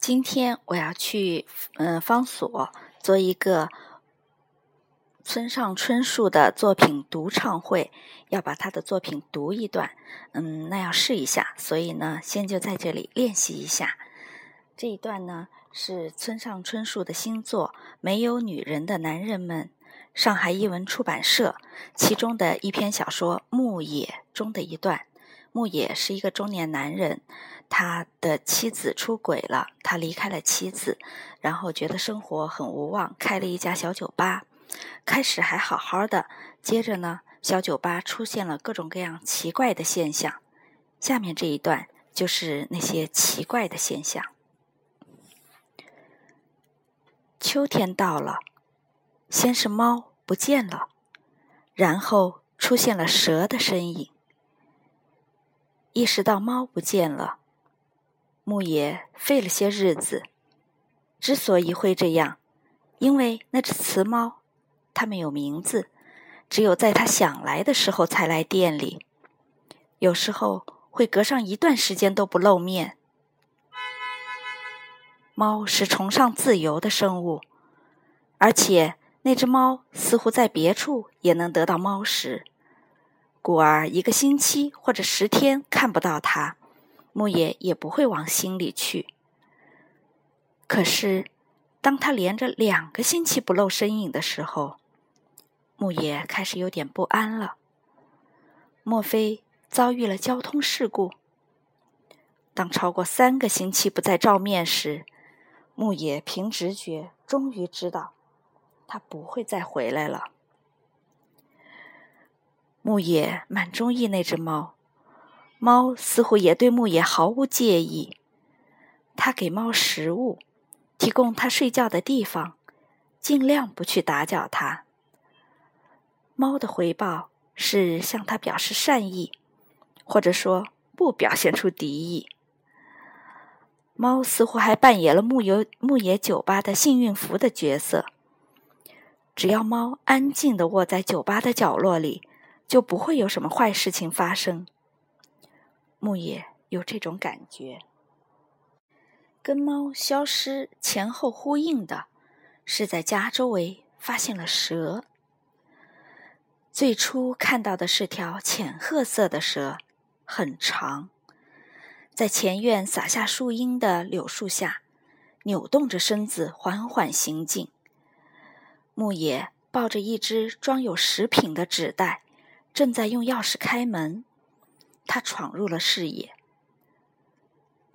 今天我要去嗯方所做一个村上春树的作品独唱会，要把他的作品读一段。嗯，那要试一下，所以呢，先就在这里练习一下。这一段呢是村上春树的新作《没有女人的男人们》，上海译文出版社其中的一篇小说《牧野》中的一段。牧野是一个中年男人。他的妻子出轨了，他离开了妻子，然后觉得生活很无望，开了一家小酒吧。开始还好好的，接着呢，小酒吧出现了各种各样奇怪的现象。下面这一段就是那些奇怪的现象。秋天到了，先是猫不见了，然后出现了蛇的身影。意识到猫不见了。牧野费了些日子，之所以会这样，因为那只雌猫，它没有名字，只有在它想来的时候才来店里，有时候会隔上一段时间都不露面。猫是崇尚自由的生物，而且那只猫似乎在别处也能得到猫食，故而一个星期或者十天看不到他。牧野也不会往心里去。可是，当他连着两个星期不露身影的时候，牧野开始有点不安了。莫非遭遇了交通事故？当超过三个星期不再照面时，牧野凭直觉终于知道，他不会再回来了。牧野蛮中意那只猫。猫似乎也对牧野毫无介意，他给猫食物，提供它睡觉的地方，尽量不去打搅它。猫的回报是向他表示善意，或者说不表现出敌意。猫似乎还扮演了牧游牧野酒吧的幸运符的角色。只要猫安静地卧在酒吧的角落里，就不会有什么坏事情发生。牧野有这种感觉，跟猫消失前后呼应的，是在家周围发现了蛇。最初看到的是条浅褐色的蛇，很长，在前院洒下树荫的柳树下，扭动着身子缓缓行进。牧野抱着一只装有食品的纸袋，正在用钥匙开门。他闯入了视野，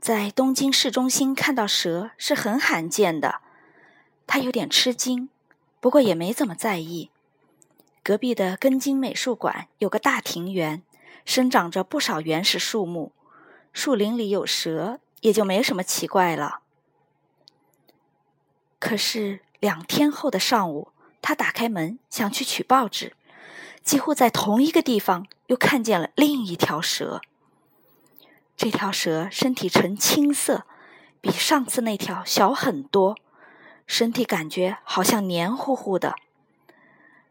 在东京市中心看到蛇是很罕见的。他有点吃惊，不过也没怎么在意。隔壁的根津美术馆有个大庭园，生长着不少原始树木，树林里有蛇也就没什么奇怪了。可是两天后的上午，他打开门想去取报纸。几乎在同一个地方，又看见了另一条蛇。这条蛇身体呈青色，比上次那条小很多，身体感觉好像黏糊糊的。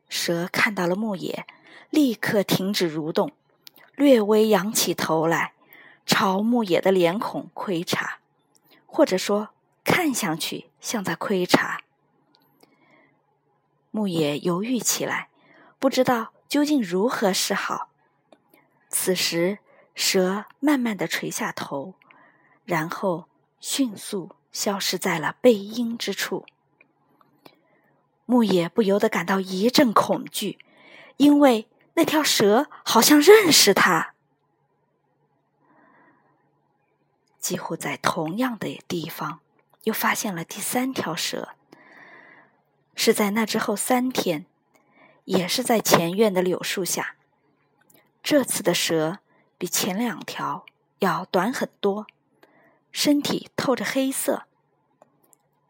蛇看到了牧野，立刻停止蠕动，略微仰起头来，朝牧野的脸孔窥察，或者说看上去像在窥察。牧野犹豫起来，不知道。究竟如何是好？此时，蛇慢慢的垂下头，然后迅速消失在了背阴之处。牧野不由得感到一阵恐惧，因为那条蛇好像认识他。几乎在同样的地方，又发现了第三条蛇，是在那之后三天。也是在前院的柳树下。这次的蛇比前两条要短很多，身体透着黑色。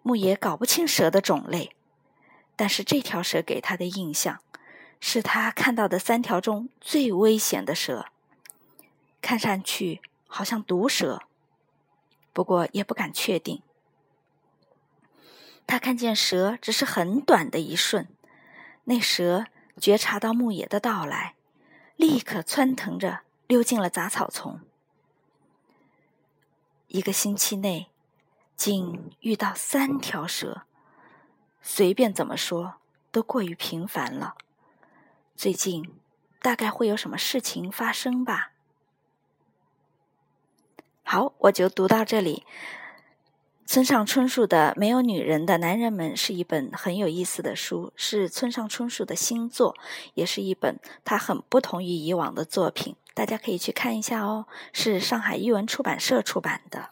牧野搞不清蛇的种类，但是这条蛇给他的印象是他看到的三条中最危险的蛇，看上去好像毒蛇，不过也不敢确定。他看见蛇只是很短的一瞬。那蛇觉察到牧野的到来，立刻窜腾着溜进了杂草丛。一个星期内，竟遇到三条蛇，随便怎么说都过于频繁了。最近大概会有什么事情发生吧？好，我就读到这里。村上春树的《没有女人的男人们》是一本很有意思的书，是村上春树的新作，也是一本他很不同于以往的作品，大家可以去看一下哦。是上海译文出版社出版的。